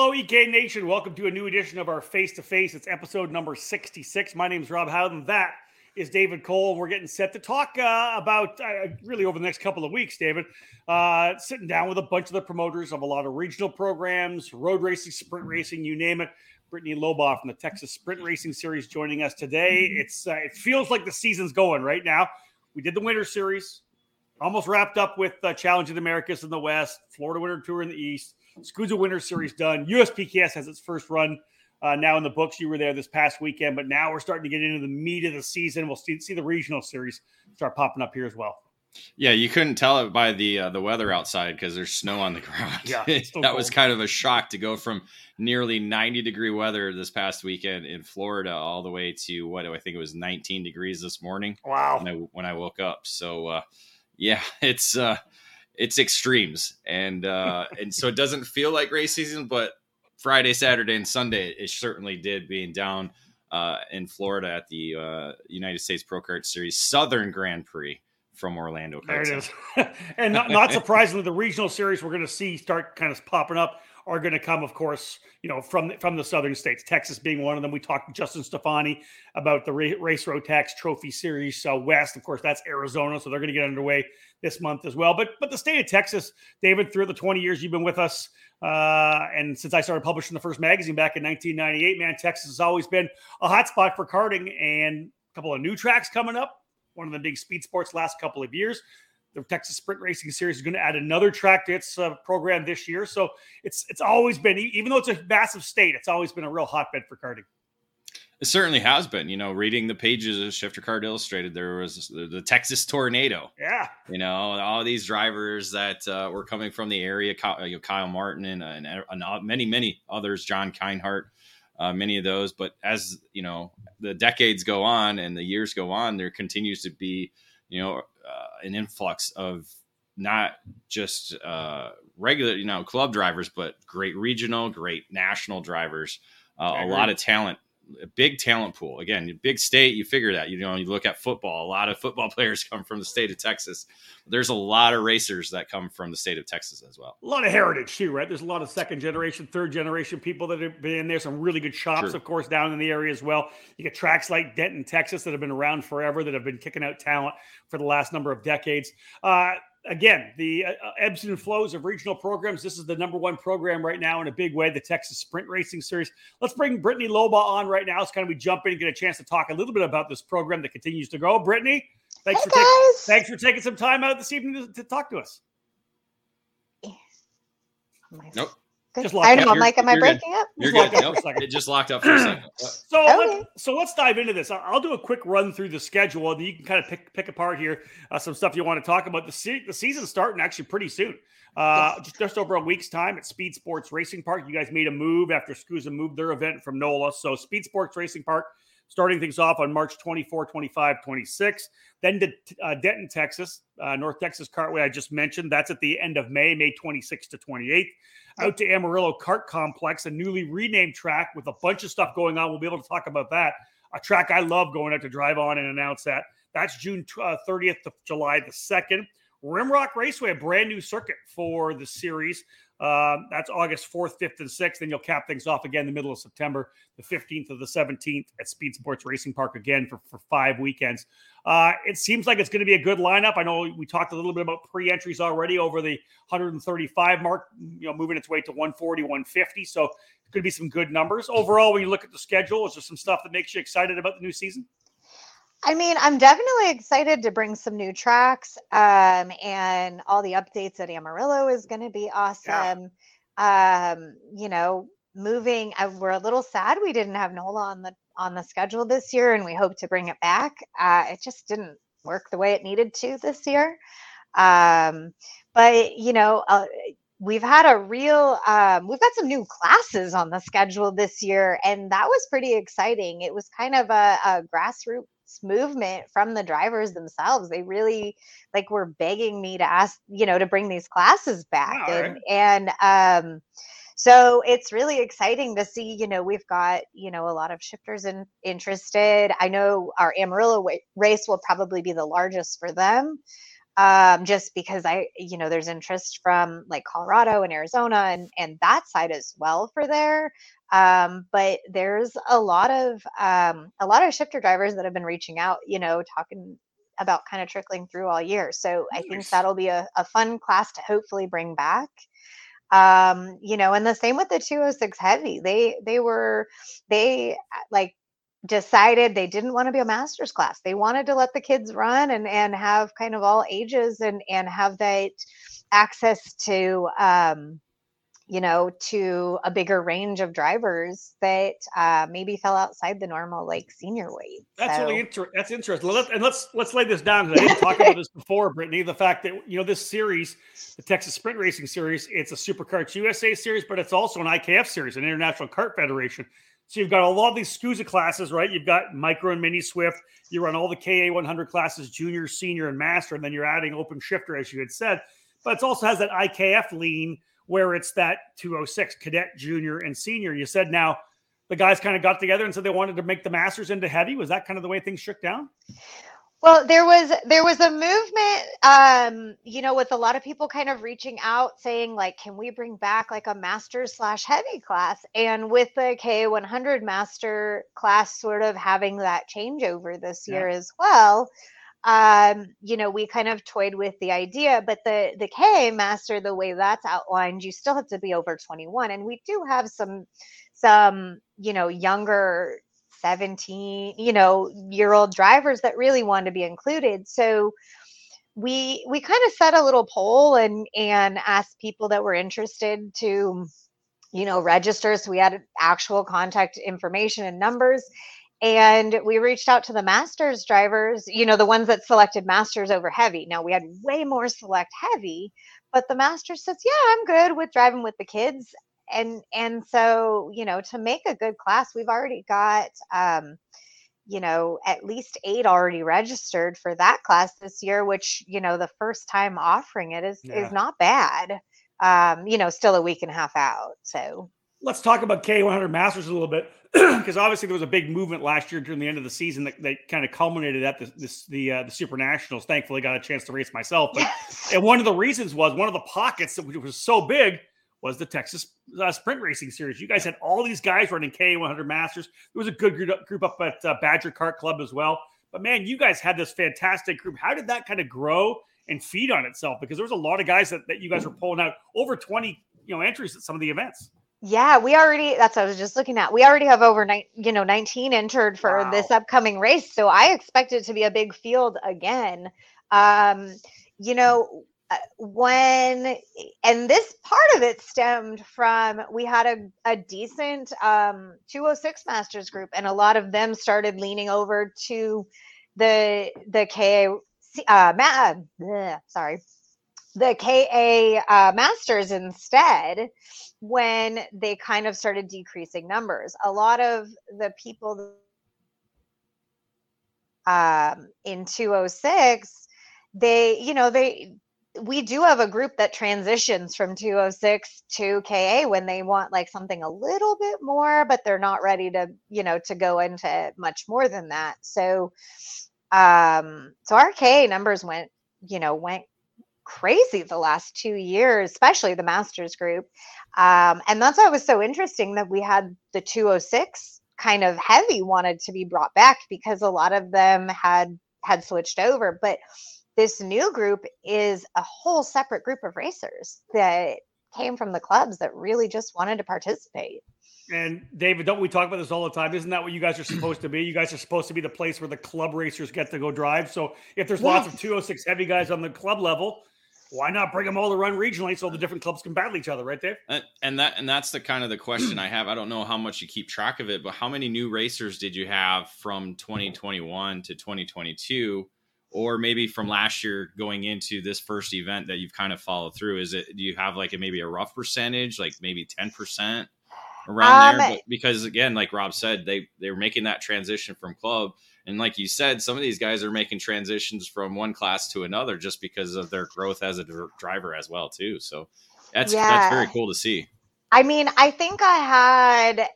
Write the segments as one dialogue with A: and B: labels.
A: hello, EK Nation. Welcome to a new edition of our Face to Face. It's episode number 66. My name is Rob Howden. That is David Cole. We're getting set to talk uh, about uh, really over the next couple of weeks, David. Uh, sitting down with a bunch of the promoters of a lot of regional programs, road racing, sprint racing, you name it. Brittany Lobaugh from the Texas Sprint Racing Series joining us today. It's uh, it feels like the season's going right now. We did the Winter Series, almost wrapped up with uh, Challenge of the Americas in the West, Florida Winter Tour in the East. SKUSA Winter Series done. USPKS has its first run uh, now in the books. You were there this past weekend, but now we're starting to get into the meat of the season. We'll see, see the regional series start popping up here as well.
B: Yeah, you couldn't tell it by the uh, the weather outside because there's snow on the ground.
A: Yeah,
B: that
A: cold.
B: was kind of a shock to go from nearly 90 degree weather this past weekend in Florida all the way to what I think it was 19 degrees this morning.
A: Wow!
B: When I, when I woke up, so uh, yeah, it's uh, it's extremes, and uh, and so it doesn't feel like race season, but Friday, Saturday, and Sunday it certainly did. Being down uh, in Florida at the uh, United States Pro Kart Series Southern Grand Prix from Orlando.
A: There it is. and not, not surprisingly, the regional series we're going to see start kind of popping up are going to come, of course, you know, from from the southern states. Texas being one of them. We talked to Justin Stefani about the Race Rotax Trophy Series uh, West. Of course, that's Arizona, so they're going to get underway this month as well. But but the state of Texas, David, through the 20 years you've been with us, uh, and since I started publishing the first magazine back in 1998, man, Texas has always been a hot spot for karting, and a couple of new tracks coming up one of the big speed sports last couple of years. The Texas Sprint Racing Series is going to add another track to its uh, program this year. So it's it's always been, even though it's a massive state, it's always been a real hotbed for karting.
B: It certainly has been. You know, reading the pages of Shifter Kart Illustrated, there was the, the Texas Tornado.
A: Yeah.
B: You know, all these drivers that uh, were coming from the area, Kyle, you know, Kyle Martin and, and, and, many, many others, John Kinehart, uh, many of those. But as you know, the decades go on and the years go on, there continues to be, you know, uh, an influx of not just uh, regular, you know, club drivers, but great regional, great national drivers. Uh, a lot of talent a big talent pool. Again, big state, you figure that. You know, you look at football, a lot of football players come from the state of Texas. There's a lot of racers that come from the state of Texas as well.
A: A lot of heritage too, right? There's a lot of second generation, third generation people that have been in there. Some really good shops, True. of course, down in the area as well. You get tracks like Denton, Texas, that have been around forever, that have been kicking out talent for the last number of decades. Uh, again, the uh, uh, ebbs and flows of regional programs. This is the number one program right now in a big way, the Texas Sprint Racing Series. Let's bring Brittany Lobaugh on right now. It's kind of we jump in and get a chance to talk a little bit about this program that continues to grow. Brittany, thanks
C: hey
A: for taking thanks for taking some time out this evening to, to talk to us.
B: Nope.
C: Just I know. I'm like, am I breaking
B: good.
C: up?
B: You're good. Nope. It just locked up for a second.
A: So, okay. let's, so let's dive into this. I'll do a quick run through the schedule, and you can kind of pick pick apart here uh, some stuff you want to talk about. The se- the season's starting actually pretty soon. Uh, yes. just, just over a week's time at Speed Sports Racing Park. You guys made a move after SKUSA moved their event from NOLA. So Speed Sports Racing Park starting things off on March 24, 25, 26. Then to uh, Denton, Texas, uh, North Texas Cartway, I just mentioned. That's at the end of May, May 26 to 28 out to Amarillo Kart Complex, a newly renamed track with a bunch of stuff going on. We'll be able to talk about that. A track I love going out to drive on and announce that. That's June uh, 30th to July the 2nd. Rimrock Raceway, a brand new circuit for the series. Uh, that's August 4th, 5th, and 6th. Then you'll cap things off again in the middle of September, the 15th of the 17th at Speed Sports Racing Park again for, for five weekends. Uh, it seems like it's going to be a good lineup. I know we talked a little bit about pre entries already over the 135 mark, you know, moving its way to 140, 150. So going to be some good numbers. Overall, when you look at the schedule, is there some stuff that makes you excited about the new season?
C: I mean, I'm definitely excited to bring some new tracks um, and all the updates at Amarillo is going to be awesome. Yeah. Um, you know, moving, uh, we're a little sad we didn't have NOLA on the on the schedule this year, and we hope to bring it back. Uh, it just didn't work the way it needed to this year. Um, but you know, uh, we've had a real um, we've got some new classes on the schedule this year and that was pretty exciting it was kind of a, a grassroots movement from the drivers themselves. They really like were begging me to ask, you know, to bring these classes back.
A: All
C: and and um so it's really exciting to see, you know, we've got, you know, a lot of shifters in, interested. I know our Amarillo race will probably be the largest for them. Um, just because I, you know, there's interest from like Colorado and Arizona and and that side as well for there. Um, but there's a lot of um, a lot of shifter drivers that have been reaching out, you know, talking about kind of trickling through all year. So. I think that'll be a, a fun class to hopefully bring back um you know and the same with the 206 heavy they they were they like decided they didn't want to be a master's class. They wanted to let the kids run and and have kind of all ages and and have that access to um, you know to a bigger range of drivers that uh, maybe fell outside the normal like senior weight.
A: That's so. really interesting. That's interesting. Let's, and let's let's lay this down. I didn't talk about this before, Brittany. The fact that you know this series, the Texas Sprint Racing Series, it's a SuperKarts USA series, but it's also an IKF series, an International Kart Federation. So you've got a lot of these SKUSA classes, right? You've got micro and mini Swift. You run all the KA 100 classes, junior, senior, and master, and then you're adding open shifter, as you had said. But it also has that IKF lean where it's that 206 cadet, junior, and senior. You said now the guys kind of got together and said they wanted to make the masters into heavy. Was that kind of the way things shook down?
C: Well, there was there was a movement, um, you know, with a lot of people kind of reaching out saying like, can we bring back like a master slash heavy class? And with the K100 master class sort of having that changeover this year as well, um, you know, we kind of toyed with the idea, but the the K master, the way that's outlined, you still have to be over 21, and we do have some some you know younger 17 you know year old drivers that really want to be included. So we we kind of set a little poll and and asked people that were interested to you know register. So we had actual contact information and numbers and we reached out to the masters drivers you know the ones that selected masters over heavy. Now we had way more select heavy but the master says yeah i'm good with driving with the kids and and so you know to make a good class we've already got um you know at least eight already registered for that class this year which you know the first time offering it is yeah. is not bad. Um you know still a week and a half out so.
A: Let's talk about k100 masters a little bit because obviously there was a big movement last year during the end of the season that, that kind of culminated at the this, the uh, the super nationals. Thankfully got a chance to race myself but and one of the reasons was one of the pockets that was so big was the Texas uh, Sprint Racing Series. You guys had all these guys running K100 Masters. There was a good group, group up at uh, Badger Kart Club as well. But man, you guys had this fantastic group. How did that kind of grow and feed on itself? Because there was a lot of guys that, that you guys were pulling out over 20 you know entries at some of the events.
C: Yeah, we already that's what I was just looking at. We already have over nine, you know, 19 entered for wow. this upcoming race. So I expect it to be a big field again. Um, you know, when and this part of it stemmed from we had a, a decent um 206 masters group and a lot of them started leaning over to the the ka uh ma- bleh, sorry the ka uh, masters instead when they kind of started decreasing numbers. A lot of the people um in 206 they you know they we do have a group that transitions from 206 to KA when they want like something a little bit more, but they're not ready to, you know, to go into much more than that. So, um, so our KA numbers went, you know, went crazy the last two years, especially the masters group. Um, and that's why it was so interesting that we had the 206 kind of heavy wanted to be brought back because a lot of them had had switched over, but this new group is a whole separate group of racers that came from the clubs that really just wanted to participate.
A: And David, don't we talk about this all the time? Isn't that what you guys are supposed to be? You guys are supposed to be the place where the club racers get to go drive. So if there's yes. lots of 206 heavy guys on the club level, why not bring them all to run regionally so the different clubs can battle each other, right there?
B: And that and that's the kind of the question I have. I don't know how much you keep track of it, but how many new racers did you have from 2021 to 2022? Or maybe from last year going into this first event that you've kind of followed through is it do you have like a maybe a rough percentage like maybe 10% around um, there? but because again like rob said they they were making that transition from club. And like you said some of these guys are making transitions from one class to another just because of their growth as a driver as well too. So that's yeah. that's very cool to see.
C: I mean i think i had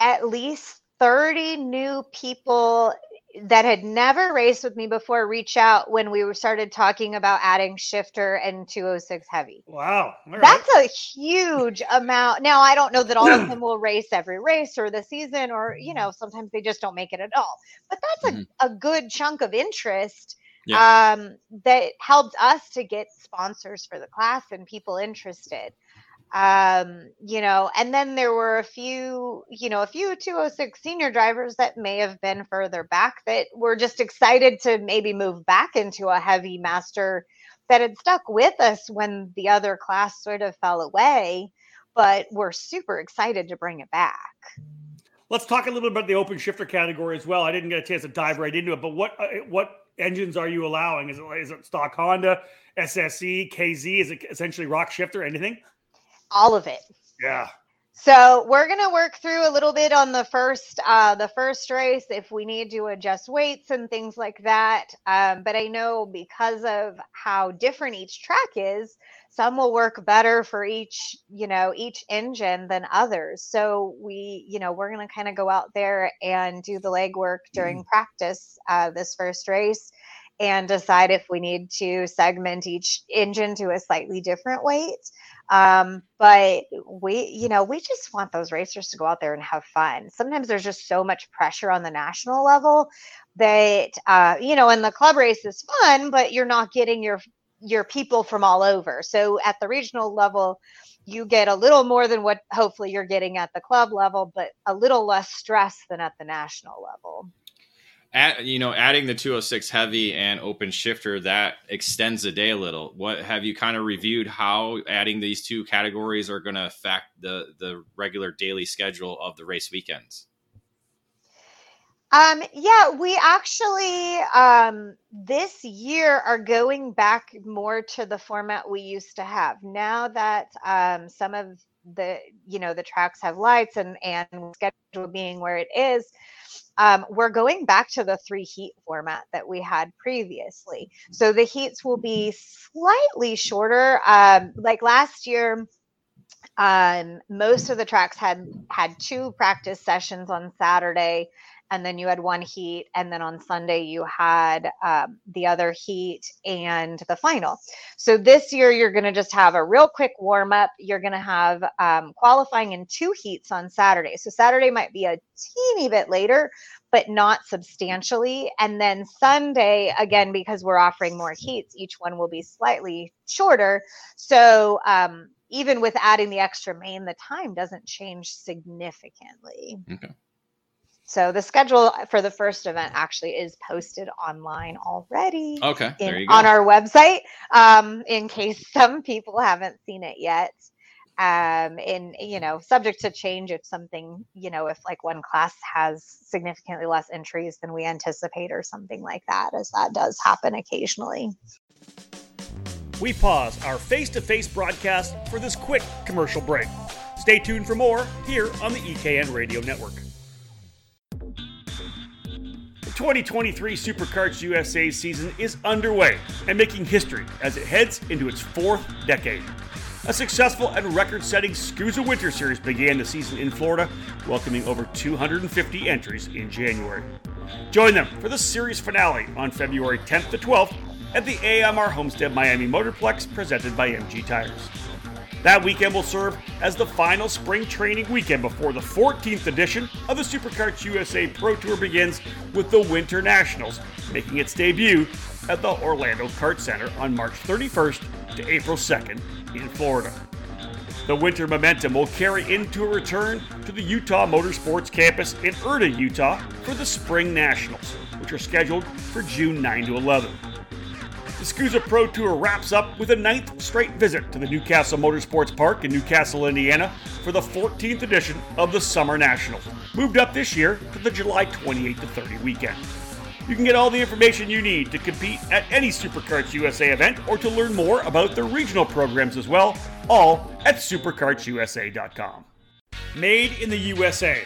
C: at least 30 new people that had never raced with me before reach out when we started talking about adding shifter and 206 heavy.
A: Wow.
C: That's a huge amount. Now, I don't know that all of them will race every race or the season, or, you know, sometimes they just don't make it at all. But that's mm-hmm. a, a good chunk of interest yeah. um, that helped us to get sponsors for the class and people interested um you know and then there were a few you know a few 206 senior drivers that may have been further back that were just excited to maybe move back into a heavy master that had stuck with us when the other class sort of fell away but we're super excited to bring it back.
A: Let's talk a little bit about the open shifter category as well. I didn't get a chance to dive right into it but what uh, what engines are you allowing? Is it, is it stock honda sse kz is it essentially ROK shifter anything
C: all of it.
A: Yeah.
C: So we're gonna work through a little bit on the first uh, the first race if we need to adjust weights and things like that. Um, but I know because of how different each track is, some will work better for each you know each engine than others. So we you know we're gonna kind of go out there and do the legwork during mm-hmm. practice uh, this first race and decide if we need to segment each engine to a slightly different weight. Um, but we, you know, we just want those racers to go out there and have fun. Sometimes there's just so much pressure on the national level that, uh, you know, and the club race is fun, but you're not getting your your people from all over. So at the regional level, you get a little more than what hopefully you're getting at the club level, but a little less stress than at the national level
B: at, you know, adding the 206 heavy and open shifter that extends the day a little. What have you kind of reviewed how adding these two categories are going to affect the the regular daily schedule of the race weekends?
C: Um, yeah, we actually um, this year are going back more to the format we used to have. Now that um, some of the you know the tracks have lights and and schedule being where it is, um, we're going back to the three heat format that we had previously. So the heats will be slightly shorter. Um, like last year, um, most of the tracks had had two practice sessions on Saturday and then you had one heat and then on sunday you had um, the other heat and the final. So this year you're going to just have a real quick warm up you're going to have um, qualifying in two heats on saturday. So saturday might be a teeny bit later but not substantially. And then sunday again because we're offering more heats each one will be slightly shorter. So um, even with adding the extra main the time doesn't change significantly.
B: Okay
C: so the schedule for the first event actually is posted online already.
B: Okay,
C: in, there you go. On our website, um, in case some people haven't seen it yet. Um, and you know, subject to change if something, you know, if like one class has significantly less entries than we anticipate or something like that, as that does happen occasionally.
A: We pause our face-to-face broadcast for this quick commercial break. Stay tuned for more here on the EKN Radio Network. 2023 SuperKarts USA season is underway and making history as it heads into its fourth decade. A successful and record setting SKUSA Winter Series began the season in Florida, welcoming over 250 entries in January. Join them for the series finale on February 10th to 12th at the AMR Homestead Miami Motorplex presented by MG Tires. That weekend will serve as the final spring training weekend before the 14th edition of the SuperKarts USA Pro Tour begins with the Winter Nationals, making its debut at the Orlando Kart Center on March 31st to April 2nd in Florida. The winter momentum will carry into a return to the Utah Motorsports campus in Erda, Utah for the Spring Nationals, which are scheduled for June 9 to 11. The SKUSA Pro Tour wraps up with a ninth straight visit to the Newcastle Motorsports Park in Newcastle, Indiana for the 14th edition of the Summer Nationals, moved up this year to the July 28 to 30 weekend. You can get all the information you need to compete at any SuperKarts USA event or to learn more about the regional programs as well, all at superkartsusa.com. Made in the USA.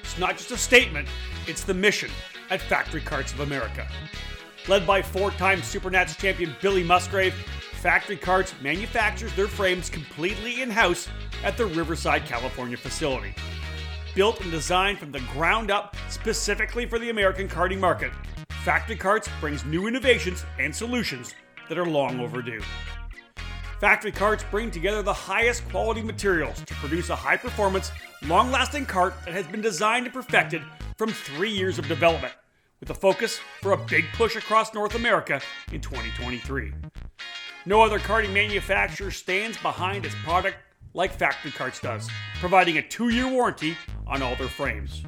A: It's not just a statement, it's the mission at Factory Karts of America. Led by four time Supernats champion Billy Musgrave, Factory Karts manufactures their frames completely in house at the Riverside, California facility. built and designed from the ground up specifically for the American karting market, Factory Karts brings new innovations and solutions that are long overdue. Factory Karts bring together the highest quality materials to produce a high performance, long lasting cart that has been designed and perfected from three years of development, with a focus for a big push across North America in 2023. No other karting manufacturer stands behind its product like Factory Karts does, providing a two year warranty on all their frames.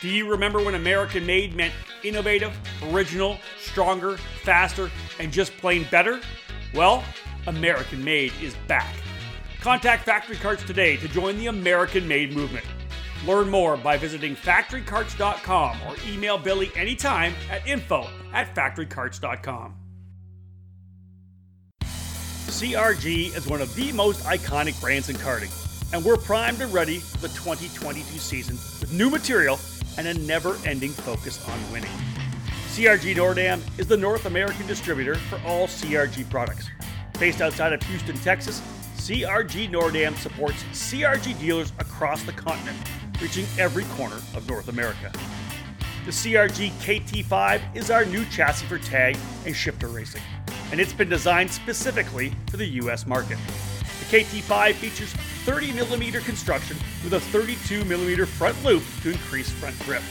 A: Do you remember when American made meant innovative, original, stronger, faster, and just plain better? Well, American made is back. Contact Factory Karts today to join the American made movement. Learn more by visiting factorykarts.com or email Billy anytime at info at factorykarts.com. CRG is one of the most iconic brands in karting, and we're primed and ready for the 2022 season with new material and a never ending focus on winning. CRG Nordam is the North American distributor for all CRG products. Based outside of Houston, Texas, CRG Nordam supports CRG dealers across the continent, reaching every corner of North America. The CRG KT5 is our new chassis for tag and shifter racing, and it's been designed specifically for the US market. The KT5 features 30mm construction with a 32mm front loop to increase front grip.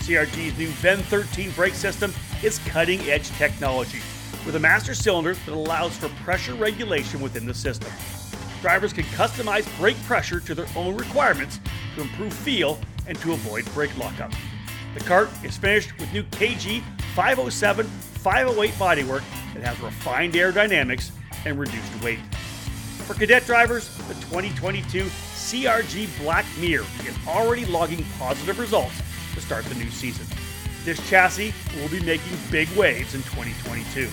A: CRG's new VEN 13 brake system is cutting edge technology with a master cylinder that allows for pressure regulation within the system. Drivers can customize brake pressure to their own requirements to improve feel and to avoid brake lockup. The kart is finished with new KG 507 508 bodywork that has refined aerodynamics and reduced weight. For cadet drivers, the 2022 CRG Black Mirror is already logging positive results to start the new season. This chassis will be making big waves in 2022.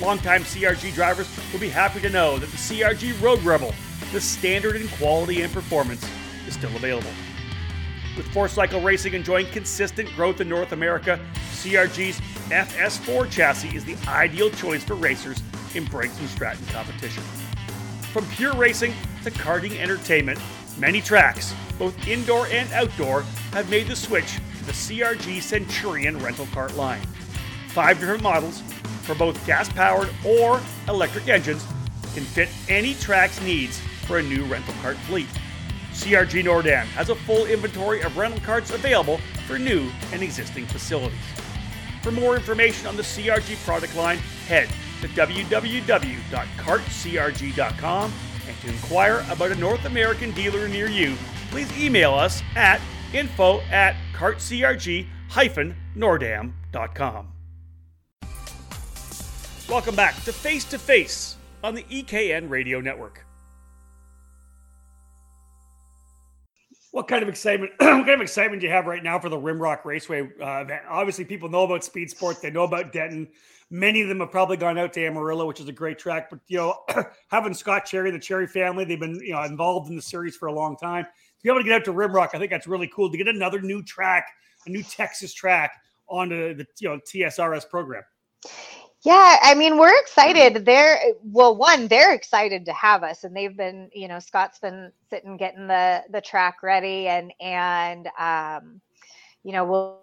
A: Longtime CRG drivers will be happy to know that the CRG Road Rebel, the standard in quality and performance, is still available. With four cycle racing enjoying consistent growth in North America, CRG's FS4 chassis is the ideal choice for racers in Briggs and Stratton competition. From pure racing to karting entertainment, many tracks, both indoor and outdoor, have made the switch to the CRG Centurion rental cart line. Five different models for both gas powered or electric engines can fit any track's needs for a new rental cart fleet. CRG Nordam has a full inventory of rental carts available for new and existing facilities. For more information on the CRG product line, head to www.kartcrg.com and to inquire about a North American dealer near you, please email us at info at kartcrg-nordam.com. Welcome back to Face to Face on the EKN Radio Network. What kind of excitement? what kind of excitement do you have right now for the Rimrock Raceway uh, event? Obviously, people know about Speed Sport. They know about Denton. Many of them have probably gone out to Amarillo, which is a great track. But you know, having Scott Cherry, the Cherry family, they've been you know involved in the series for a long time. To be able to get out to Rimrock, I think that's really cool. To get another new track, a new Texas track onto the you know TSRS program.
C: Yeah, I mean, we're excited. They're well, one, they're excited to have us, and they've been, you know, Scott's been sitting getting the the track ready, and and um, you know, we'll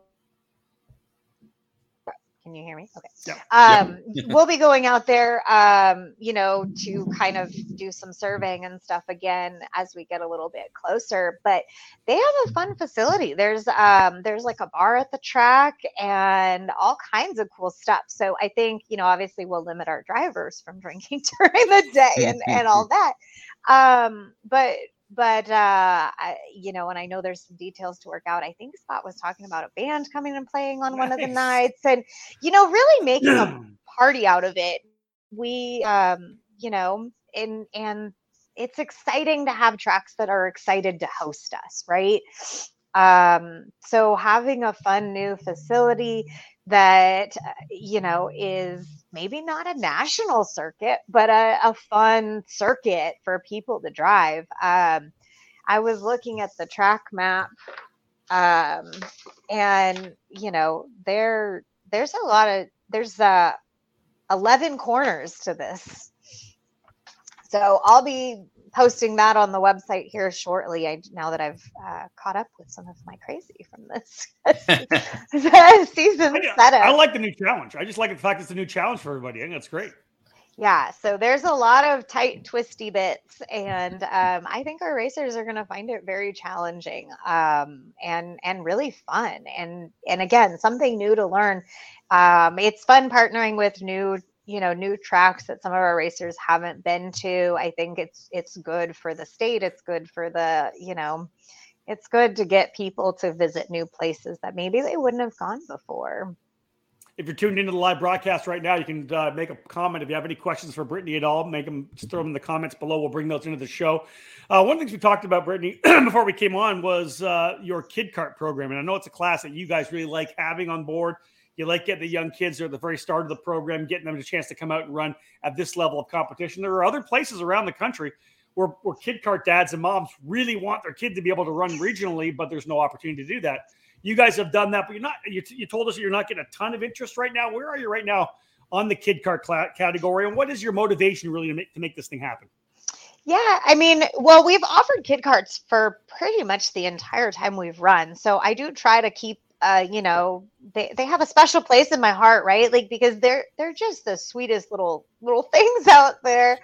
C: can you hear me? Okay. Yeah. Um, yeah. we'll be going out there, um, you know, to kind of do some surveying and stuff again as we get a little bit closer. But they have a fun facility. There's um, there's like a bar at the track and all kinds of cool stuff. So I think you know, obviously, we'll limit our drivers from drinking during the day and and all that. Um, but but uh I, you know and i know there's some details to work out i think scott was talking about a band coming and playing on nice. one of the nights and you know really making a party out of it we um you know and and it's exciting to have tracks that are excited to host us right um so having a fun new facility that uh, you know is maybe not a national circuit, but a, a fun circuit for people to drive. Um, I was looking at the track map, um, and you know there there's a lot of there's uh, 11 corners to this. So I'll be posting that on the website here shortly. I now that I've uh, caught up with some of my crazy from this season
A: I,
C: setup.
A: I like the new challenge. I just like the fact it's a new challenge for everybody. I think that's great.
C: Yeah, so there's a lot of tight, twisty bits, and um, I think our racers are going to find it very challenging um, and and really fun, and and again something new to learn. Um, it's fun partnering with new you know new tracks that some of our racers haven't been to. I think it's it's good for the state. It's good for the you know, it's good to get people to visit new places that maybe they wouldn't have gone before
A: if you're tuned into the live broadcast right now, you can uh, make a comment. If you have any questions for Brittany at all, make them just throw them in the comments below. We'll bring those into the show. Uh, one of the things we talked about, Brittany, before we came on was uh, your kid cart program. And I know it's a class that you guys really like having on board. You like getting the young kids at the very start of the program, getting them a chance to come out and run at this level of competition. There are other places around the country where, where kid cart dads and moms really want their kid to be able to run regionally, but there's no opportunity to do that. You guys have done that, but you're not. You, you told us that you're not getting a ton of interest right now. Where are you right now on the kid cart category, and what is your motivation really to make to make this thing happen?
C: Yeah, I mean, well, we've offered kid carts for pretty much the entire time we've run. So I do try to keep uh, you know, they, they have a special place in my heart, right? Like because they're they're just the sweetest little little things out there.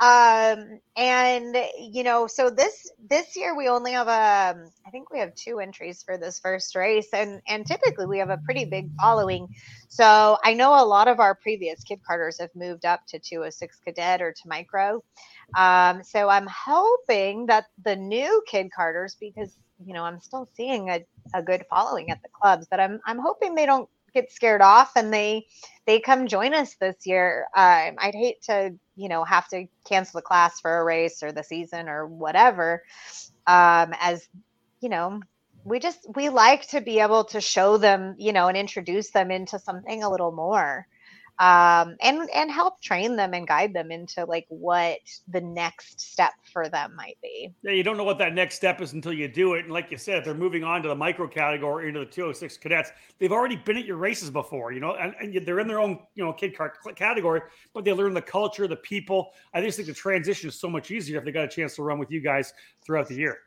C: Um and you know so this this year we only have a um, i think we have two entries for this first race and and typically we have a pretty big following. So i know a lot of our previous kid carters have moved up to 206 cadet or to micro. Um so i'm hoping that the new kid carters because you know i'm still seeing a, a good following at the clubs but i'm i'm hoping they don't get scared off and they they come join us this year. Um, I'd hate to you know have to cancel the class for a race or the season or whatever. Um, as you know, we just we like to be able to show them you know and introduce them into something a little more um, and and help train them and guide them into like what the next step for them might be.
A: Yeah, you don't know what that next step is until you do it. And like you said, they're moving on to the micro category into the 206 cadets, they've already been at your races before, you know, and, and they're in their own you know kid car category, but they learn the culture, the people. I just think the transition is so much easier if they got a chance to run with you guys throughout the year.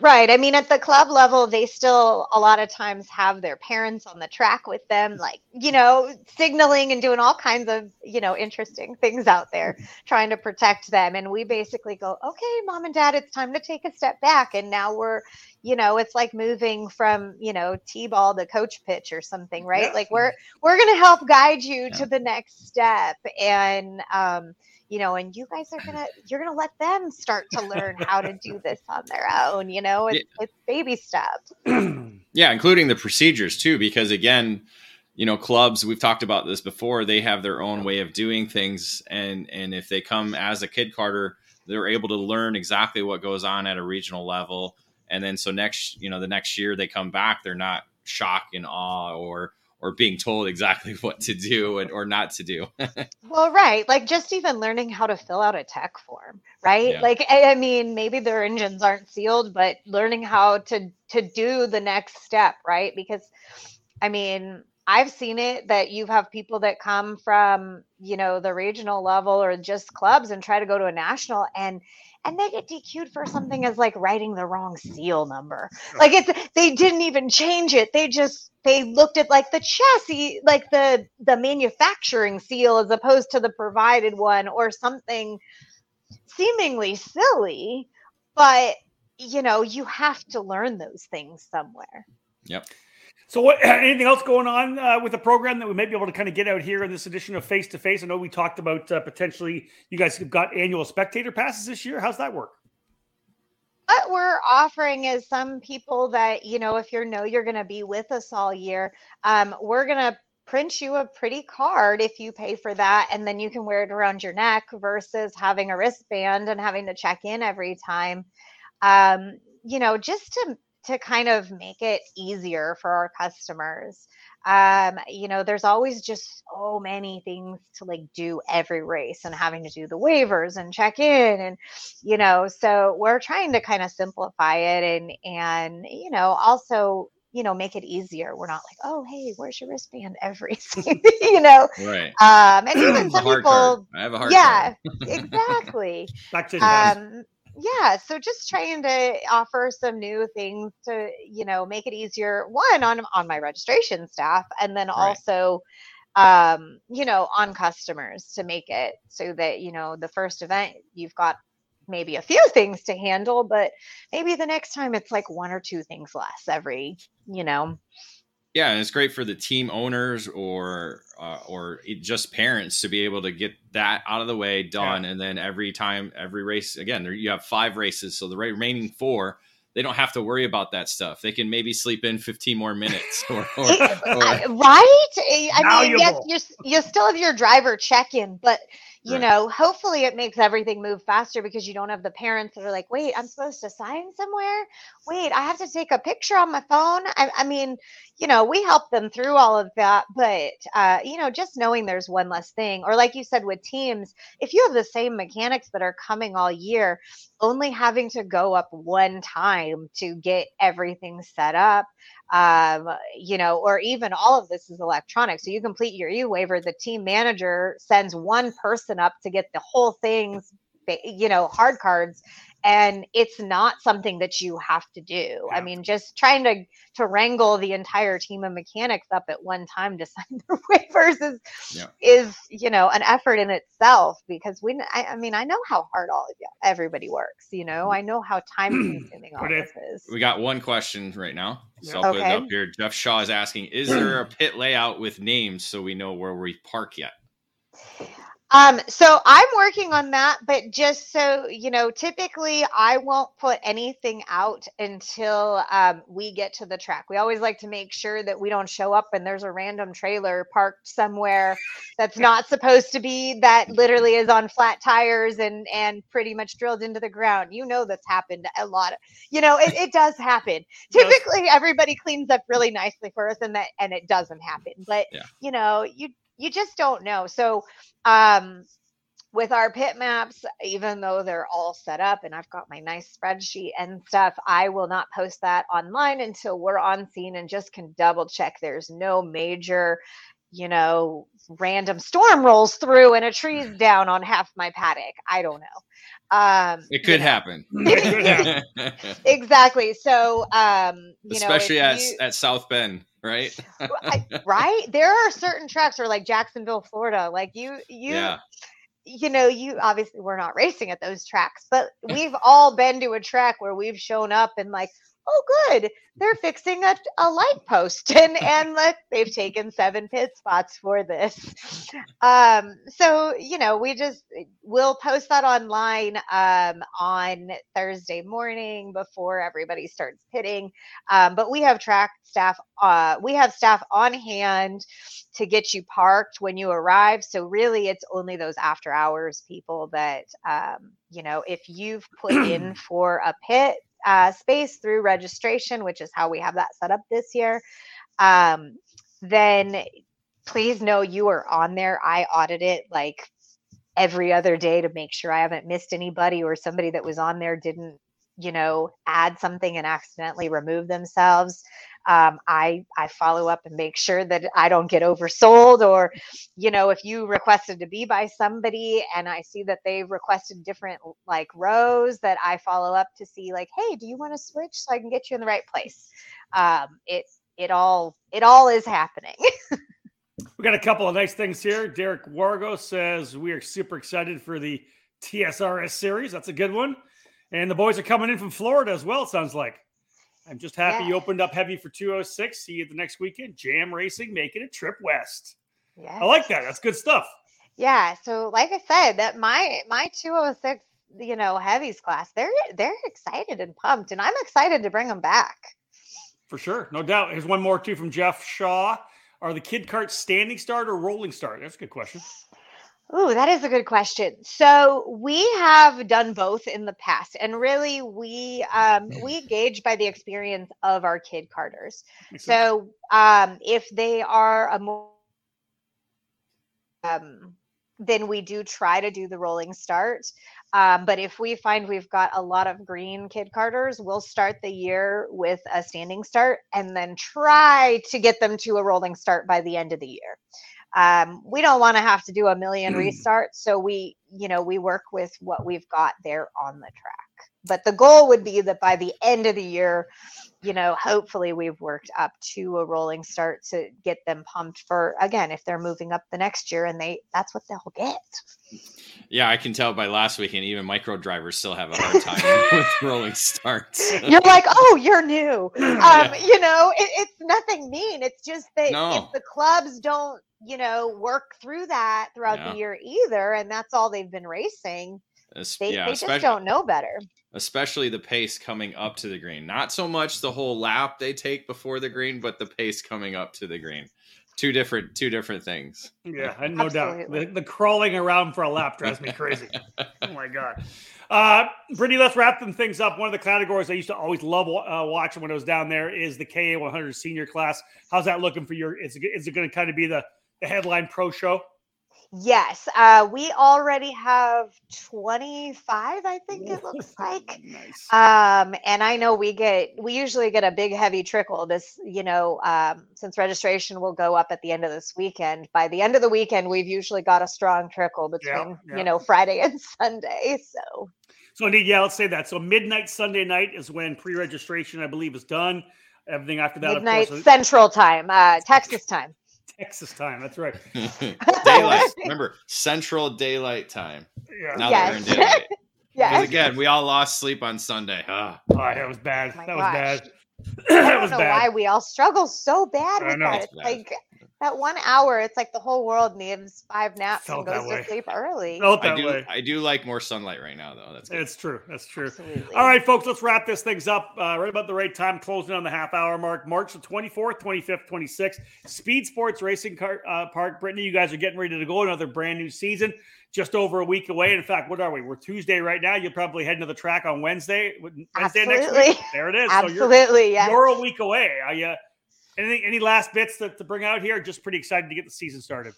C: Right. I mean, at the club level, they still a lot of times have their parents on the track with them, like, you know, signaling and doing all kinds of, you know, interesting things out there, trying to protect them. And we basically go, okay, mom and dad, it's time to take a step back. And now we're, you know, it's like moving from, you know, T-ball to coach pitch or something, right? Yeah. Like we're, we're going to help guide you yeah. to the next step. And, um, you know, and you guys are gonna you're gonna let them start to learn how to do this on their own. You know, it's, yeah. it's baby steps.
B: yeah, including the procedures too, because again, you know, clubs we've talked about this before. They have their own way of doing things, and and if they come as a kid carter, they're able to learn exactly what goes on at a regional level. And then so next, you know, the next year they come back, they're not shocked and awe or or being told exactly what to do and, or not to do.
C: well, right. Like just even learning how to fill out a tech form, right? Yeah. Like, I, I mean, maybe their engines aren't sealed, but learning how to, to do the next step, right? Because I mean, I've seen it that you have people that come from, you know, the regional level or just clubs and try to go to a national and and they get DQ'd for something as like writing the wrong seal number. Like it's they didn't even change it. They just they looked at like the chassis, like the the manufacturing seal as opposed to the provided one or something seemingly silly, but you know, you have to learn those things somewhere.
B: Yep.
A: So, what? Anything else going on uh, with the program that we may be able to kind of get out here in this edition of Face to Face? I know we talked about uh, potentially you guys have got annual spectator passes this year. How's that work?
C: What we're offering is some people that you know, if you know you're going to be with us all year, um, we're going to print you a pretty card if you pay for that, and then you can wear it around your neck versus having a wristband and having to check in every time. Um, you know, just to to kind of make it easier for our customers. Um, you know, there's always just so many things to like do every race and having to do the waivers and check in and you know, so we're trying to kind of simplify it and and you know, also you know make it easier. We're not like oh hey where's your wristband? Every you know?
B: Right.
C: Um and even some people card.
B: i have a hard
C: yeah exactly.
A: Back to
C: um yeah so just trying to offer some new things to you know make it easier one on on my registration staff and then
B: Right.
C: also um you know on customers to make it so that you know the first event you've got maybe a few things to handle but maybe the next time it's like one or two things less every you know
B: yeah and it's great for the team owners or uh, or it- just parents to be able to get that out of the way done and then every time every race again there, you have five races so the remaining four they don't have to worry about that stuff. They can maybe sleep in 15 more minutes or, or, or
C: right? I I mean yes you're, you still have your driver check in but you
B: Right.
C: know hopefully it makes everything move faster because you don't have the parents that are like wait i'm supposed to sign somewhere wait i have to take a picture on my phone i, I mean you know we help them through all of that but uh, you know just knowing there's one less thing or like you said with teams if you have the same mechanics that are coming all year only having to go up one time to get everything set up um, you know, or even all of this is electronic. So you complete your e waiver, the team manager sends one person up to get the whole thing's, you know, hard cards, and it's not something that you have to do. I mean, just trying to to wrangle the entire team of mechanics up at one time to sign their waivers is
B: Yeah.
C: is you know an effort in itself because we, I, I mean, I know how hard all of you, everybody works. You know, I know how time consuming all this is.
B: we got one question right now so
A: Yeah.
B: i'll put it
C: Okay.
B: up here jeff shaw is asking is there a pit layout with names so we know where we park yet
C: Um, so I'm working on that, but just so you know, typically I won't put anything out until um, we get to the track. We always like to make sure that we don't show up and there's a random trailer parked somewhere that's not supposed to be that literally is on flat tires and and pretty much drilled into the ground. You know that's happened a lot. Of, you know, it, it does happen. Typically everybody cleans up really nicely for us and that and it doesn't happen. But
B: Yeah.
C: you know, you you just don't know. So um with our pit maps even though they're all set up and i've got my nice spreadsheet and stuff i will not post that online until we're on scene and just can double check there's no major you know random storm rolls through and a tree's down on half my paddock i don't know um
B: it
C: you
B: could
C: know,
B: happen.
A: It
C: exactly. So um you
B: especially
C: know
B: at,
C: you-
B: at south bend right?
C: Right? There are certain tracks or like jacksonville florida like you you
B: yeah.
C: you know, you obviously we're not racing at those tracks, but we've all been to a track where we've shown up and like, oh, good, they're fixing a, a light post, and and look, they've taken seven pit spots for this. Um, so you know, we just we'll post that online um, on Thursday morning before everybody starts pitting. Um, but we have track staff, uh, we have staff on hand to get you parked when you arrive. So really, it's only those after hours people that um, you know. If you've put in for a pit uh, space through registration, which is how we have that set up this year, um, then please know you are on there. I audit it like every other day to make sure I haven't missed anybody or somebody that was on there didn't you know add something and accidentally remove themselves um, I I follow up and make sure that I don't get oversold or you know if you requested to be by somebody and I see that they've requested different like rows that I follow up to see like hey do you want to switch so I can get you in the right place um, it it all it all is happening
A: We got a couple of nice things here. Derek Wargo says we are super excited for the TSRS series. That's a good one. And the boys are coming in from Florida as well, sounds like. I'm just happy you opened up heavy for 206. See you the next weekend. Jam Racing making a trip west.
C: yeah
A: I like that. That's good stuff.
C: Yeah, so like I said, that my my 206, you know, heavies class, they're they're excited and pumped, and I'm excited to bring them back.
A: For sure. No doubt. Here's one more too from Jeff Shaw. Are the kid carts standing start or rolling start? That's a good question.
C: Ooh, that is a good question. So we have done both in the past, and really we um, we gauge by the experience of our kid carters. So um, if they are a more um, then we do try to do the rolling start. Um, but if we find we've got a lot of green kid carters, we'll start the year with a standing start and then try to get them to a rolling start by the end of the year. Um, we don't want to have to do a million mm. restarts, so we, you know, we work with what we've got there on the track. But the goal would be that by the end of the year, you know, hopefully we've worked up to a rolling start to get them pumped for again if they're moving up the next year and they that's what they'll get.
B: Yeah, I can tell by last weekend even micro drivers still have a hard time with rolling starts.
C: you're like, oh, you're new. Um, yeah. you know, it, it's nothing mean. It's just that no. if the clubs don't, you know, work through that throughout yeah. the year either, and that's all they've been racing, they, yeah, they just don't know better
B: especially the pace coming up to the green. Not so much the whole lap they take before the green, but the pace coming up to the green. Two different, two different things.
A: Yeah, no Absolutely. doubt. The, the, crawling around for a lap drives me crazy. oh my god. Uh, Brittany, let's wrap them things up. One of the categories I used to always love uh, watching when I was down there is the KA 100 senior class. How's that looking for your? Is it, is it going to kind of be the the headline pro show?
C: Yes, uh, we already have 25, I think it looks like. nice. Um, and I know we get, we usually get a big heavy trickle this, you know, um, since registration will go up at the end of this weekend. By the end of the weekend, we've usually got a strong trickle between, yeah, yeah. you know, Friday and Sunday. So,
A: so indeed, yeah, let's say that. So midnight Sunday night is when pre-registration, I believe, is done. Everything after that,
C: midnight course, Central Time, uh, Texas time.
A: Texas time. That's right.
B: daylight. Remember, Central Daylight Time. Yeah. Now yes. they're in daylight. yeah. Because again, we all lost sleep on Sunday.
A: Oh, oh that was bad. Oh that was bad.
C: I don't know bad. why we all struggle so bad with that. It's like that one hour, it's like the whole world needs five naps Felt and goes to sleep early.
B: Felt that I do, way. I do like more sunlight right now, though. That's
A: good. it's true. That's true. Absolutely. All right, folks, let's wrap this things up uh, right about the right time, closing on the half hour mark. March the 24th, 25th, 26th, Speed Sports Racing Car, uh, Park. Brittany, you guys are getting ready to go another brand new season. Just over a week away. In fact, what are we? We're Tuesday right now. You'll probably head into the track on Wednesday. Wednesday Absolutely. next week. There it is.
C: Absolutely. So you're,
A: yes. you're a week away. Are you? Anything, any last bits to, to bring out here? Just pretty excited to get the season started.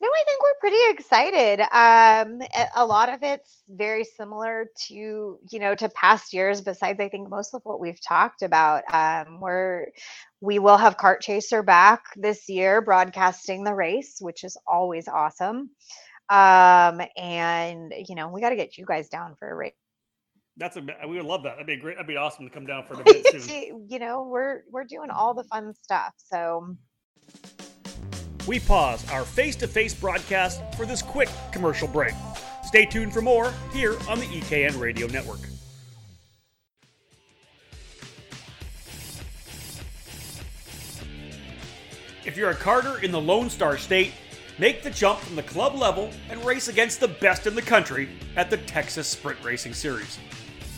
C: No, I think we're pretty excited. Um, a lot of it's very similar to you know to past years. Besides, I think most of what we've talked about. Um, we're we will have Cart Chaser back this year, broadcasting the race, which is always awesome. Um, and you know we got to get you guys down for a race
A: that's a we would love that. That'd be great. That'd be awesome to come down for a bit
C: soon. you know, we're we're doing all the fun stuff. So
A: we pause our face-to-face broadcast for this quick commercial break. Stay tuned for more here on the EKN Radio Network. If you're a karter in the Lone Star State, make the jump from the club level and race against the best in the country at the Texas Sprint Racing Series.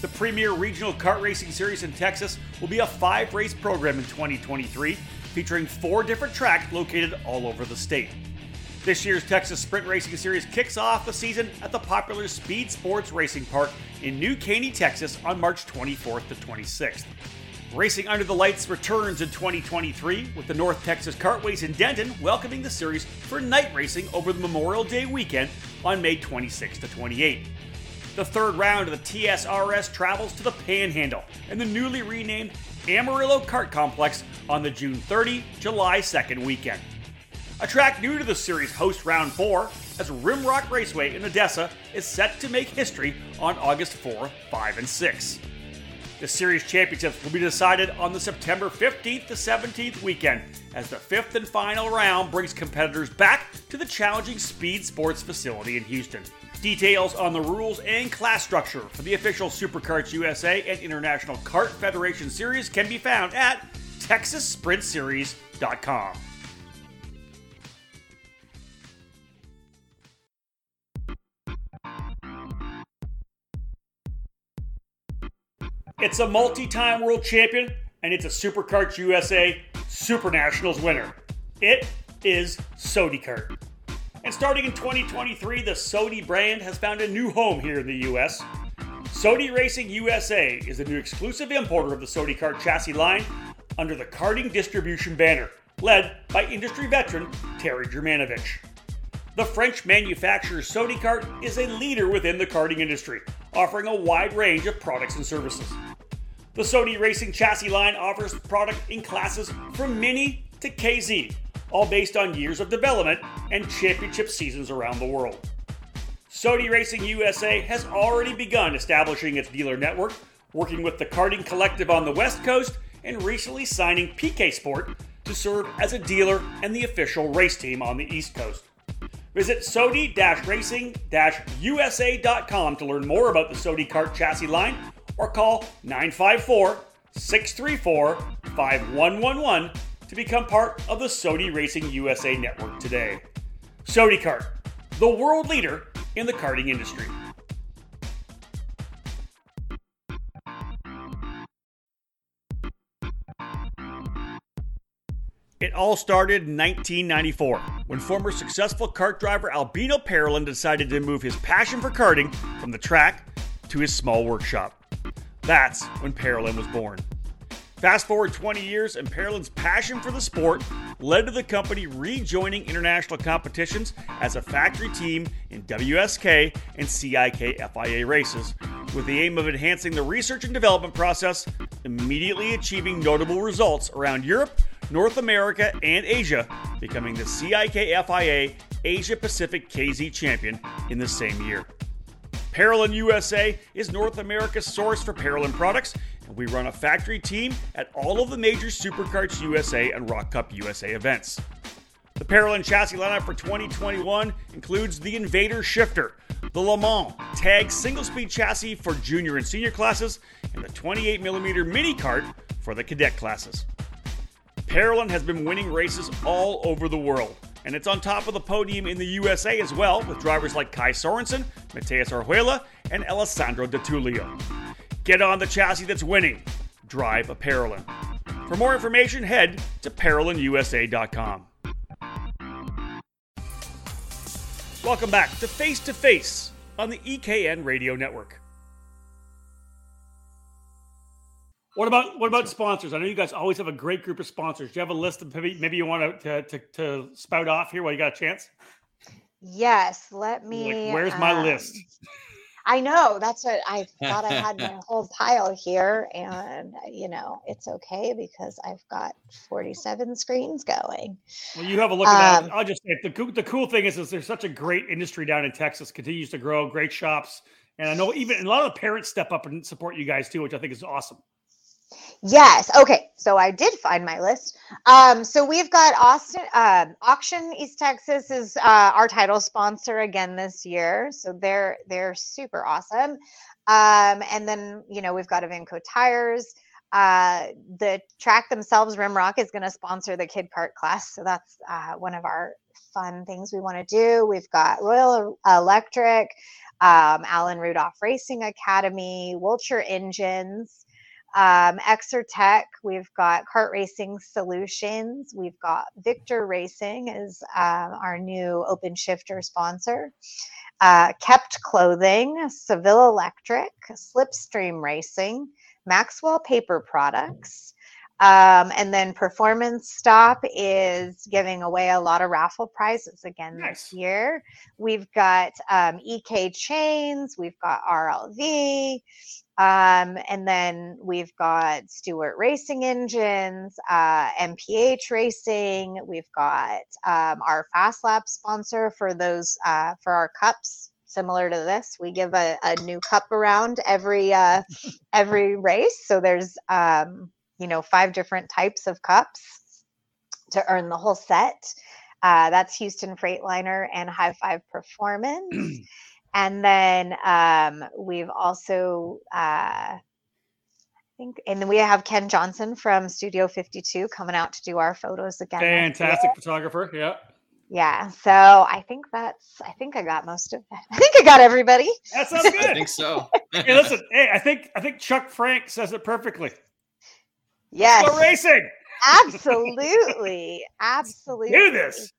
A: The premier regional kart racing series in Texas will be a five race program in 2023, featuring four different tracks located all over the state. This year's Texas Sprint Racing Series kicks off the season at the popular Speed Sports Racing Park in New Caney, Texas on March 24th to 26th. Racing Under the Lights returns in 2023 with the North Texas Kartways in Denton welcoming the series for night racing over the Memorial Day weekend on May 26 to 28. The third round of the TSRS travels to the Panhandle and the newly renamed Amarillo Kart Complex on the June 30, July 2nd weekend. A track new to the series hosts round 4 as Rimrock Raceway in Odessa is set to make history on August 4, 5, and 6. The series championships will be decided on the September 15th to 17th weekend as the fifth and final round brings competitors back to the challenging Speed Sports facility in Houston. Details on the rules and class structure for the official SuperKarts USA and International Kart Federation Series can be found at TexasSprintSeries.com. It's a multi time world champion, and it's a SuperKarts USA Super Nationals winner. It is Sodikart. And starting in 2023, the Sodi brand has found a new home here in the US. Sodi Racing USA is the new exclusive importer of the Sodi Kart chassis line under the karting distribution banner, led by industry veteran Terry Germanovich. The French manufacturer Sodi Kart is a leader within the karting industry, offering a wide range of products and services. The Sodi Racing chassis line offers product in classes from Mini to KZ, all based on years of development and championship seasons around the world. Sodi Racing USA has already begun establishing its dealer network, working with the Karting Collective on the West Coast and recently signing PK Sport to serve as a dealer and the official race team on the East Coast. Visit Sodi-Racing-USA.com to learn more about the Sodi Kart chassis line or call 954 634 5111 to become part of the Sodi Racing USA network today. Sodi Kart, the world leader in the karting industry. It all started in 1994 when former successful kart driver Albino Parolin decided to move his passion for karting from the track to his small workshop. That's when Parolin was born. Fast forward 20 years, and Parolin's passion for the sport led to the company rejoining international competitions as a factory team in WSK and CIK FIA races, with the aim of enhancing the research and development process, immediately achieving notable results around Europe North America, and Asia, becoming the CIK FIA Asia Pacific KZ champion in the same year. Parolin USA is North America's source for Parolin products, we run a factory team at all of the major Superkarts USA and ROK Cup USA events. The Parolin chassis lineup for 2021 includes the Invader Shifter, the Le Mans Tag single speed chassis for junior and senior classes, and the 28mm mini cart for the cadet classes. Parolin has been winning races all over the world, and it's on top of the podium in the USA as well, with drivers like Kai Sorensen, Mateus Arjuela, and Alessandro De Tullio. Get on the chassis that's winning. Drive a Parolin. For more information, head to ParolinUSA.com. Welcome back to Face to Face on the EKN Radio Network. What about what about sponsors? I know you guys always have a great group of sponsors. Do you have a list of maybe maybe you want to to, to spout off here while you got a chance?
C: Yes, let me.
A: Like, where's my um, list?
C: I know that's what I thought. I had my whole pile here, and you know it's okay because I've got forty-seven screens going.
A: Well, you have a look at um, that. I'll just say the the cool thing is, is there's such a great industry down in Texas. Continues to grow, great shops, and I know even a lot of the parents step up and support you guys too, which I think is awesome.
C: Yes. Okay. So I did find my list. Um, so we've got Austin uh, Auction East Texas is uh, our title sponsor again this year. So they're they're super awesome. Um, and then you know we've got Evinco Tires. Uh, the track themselves, Rimrock, is going to sponsor the kid kart class. So that's uh, one of our fun things we want to do. We've got Royal Electric, um, Alan Rudolph Racing Academy, Wilcher Engines um, Exertech, we've got Kart Racing Solutions, we've got Victor Racing is um, our new open shifter sponsor. Uh, Kept Clothing, Seville Electric, Slipstream Racing, Maxwell Paper Products. Um, and then Performance Stop is giving away a lot of raffle prizes again nice. this year. We've got um, EK Chains, we've got RLV, um, and then we've got Stewart Racing Engines, uh, MPH Racing. We've got um, our Fast Lap sponsor for those uh, for our cups. Similar to this, we give a, a new cup around every uh, every race. So there's um, you know five different types of cups to earn the whole set. Uh, that's Houston Freightliner and High Five Performance. And then um, we've also, uh, I think, and then we have Ken Johnson from Studio 52 coming out to do our photos again.
A: Fantastic photographer. Yeah.
C: Yeah. So I think that's, I think I got most of that. I think I got everybody.
A: That sounds good. I
B: think so.
A: hey, listen, hey, I think, I think Chuck Frank says it perfectly.
C: Yes.
A: Let's go racing.
C: Absolutely. Absolutely.
A: Do this.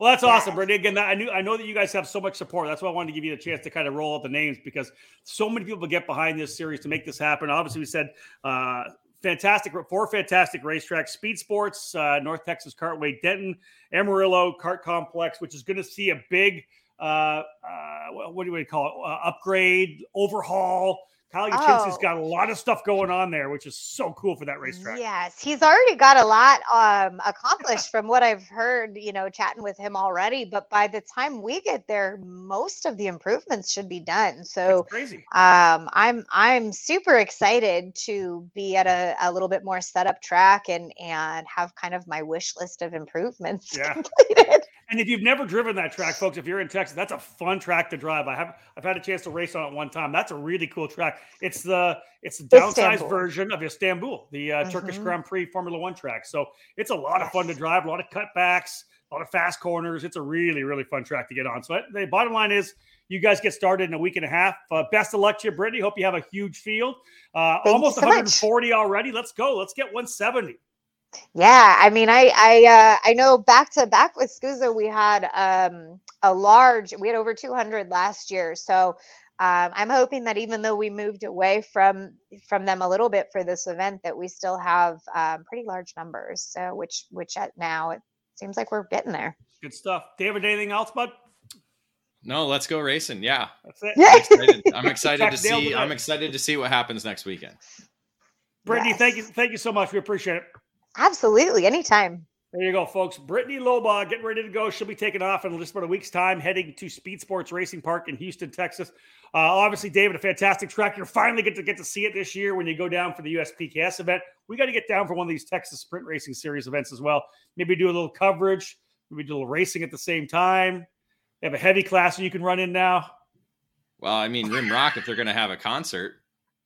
A: Well, that's awesome, Brittany. Again, I knew I know that you guys have so much support. That's why I wanted to give you a chance to kind of roll out the names because so many people get behind this series to make this happen. Obviously, we said uh, fantastic, four fantastic racetracks: Speed Sports, uh, North Texas Kartway, Denton, Amarillo Kart Complex, which is going to see a big, uh, uh, what do we call it, uh, upgrade, overhaul. Kyle Yachinski's oh. got a lot of stuff going on there, which is so cool for that racetrack.
C: Yes, he's already got a lot um, accomplished from what I've heard, you know, chatting with him already. But by the time we get there, most of the improvements should be done. So crazy. Um, I'm I'm super excited to be at a, a little bit more set up track and and have kind of my wish list of improvements yeah. completed.
A: And if you've never driven that track, folks, if you're in Texas, that's a fun track to drive. I have I've had a chance to race on it one time. That's a really cool track. It's the it's the downsized Istanbul. version of Istanbul, the uh, mm-hmm. Turkish Grand Prix Formula One track. So it's a lot of fun to drive, a lot of cutbacks, a lot of fast corners. It's a really really fun track to get on. So the bottom line is. You guys get started in a week and a half. Uh, best of luck to you, Brittany. Hope you have a huge field. Uh, almost so 140 much. already. Let's go. Let's get 170.
C: Yeah, I mean, I I uh, I know back to back with SKUSA, we had um, a large. We had over 200 last year, so um, I'm hoping that even though we moved away from from them a little bit for this event, that we still have um, pretty large numbers. So, which which at now it seems like we're getting there.
A: Good stuff, David. Anything else, bud?
B: No, let's go racing. Yeah,
A: that's it.
B: I'm excited, I'm excited to see. I'm excited to see what happens next weekend.
A: Brittany, yes. thank you, thank you so much. We appreciate it.
C: Absolutely. Anytime.
A: There you go, folks. Brittany Lobaugh getting ready to go. She'll be taking off in just about a week's time, heading to Speed Sports Racing Park in Houston, Texas. Uh, obviously, David, a fantastic track. You're finally get to get to see it this year when you go down for the USPKS event. We got to get down for one of these Texas Sprint Racing Series events as well. Maybe do a little coverage. Maybe do a little racing at the same time. They have a heavy class you can run in now.
B: Well, I mean, Rimrock, if they're going to have a concert,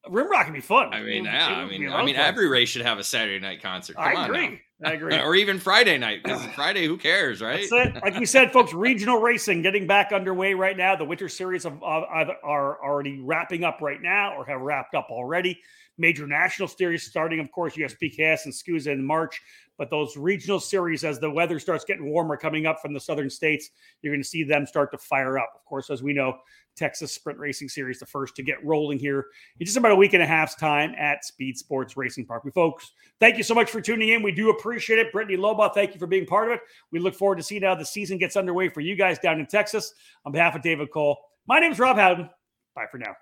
A: Rimrock can be fun.
B: I mean, yeah, I mean, I mean, every race should have a Saturday night concert. Come
A: I agree. I agree.
B: or even Friday night because Friday, who cares, right?
A: Like we said, folks, regional racing getting back underway right now. The winter series of, of, of, are already wrapping up right now, or have wrapped up already. Major national series starting, of course, USPKS and SKUSA in March. But those regional series, as the weather starts getting warmer coming up from the southern states, you're going to see them start to fire up. Of course, as we know, Texas Sprint Racing Series, the first to get rolling here in just about a week and a half's time at Speed Sports Racing Park. We folks, thank you so much for tuning in. We do appreciate it. Brittany Lobaugh, thank you for being part of it. We look forward to seeing how the season gets underway for you guys down in Texas. On behalf of David Cole, my name is Rob Howden. Bye for now.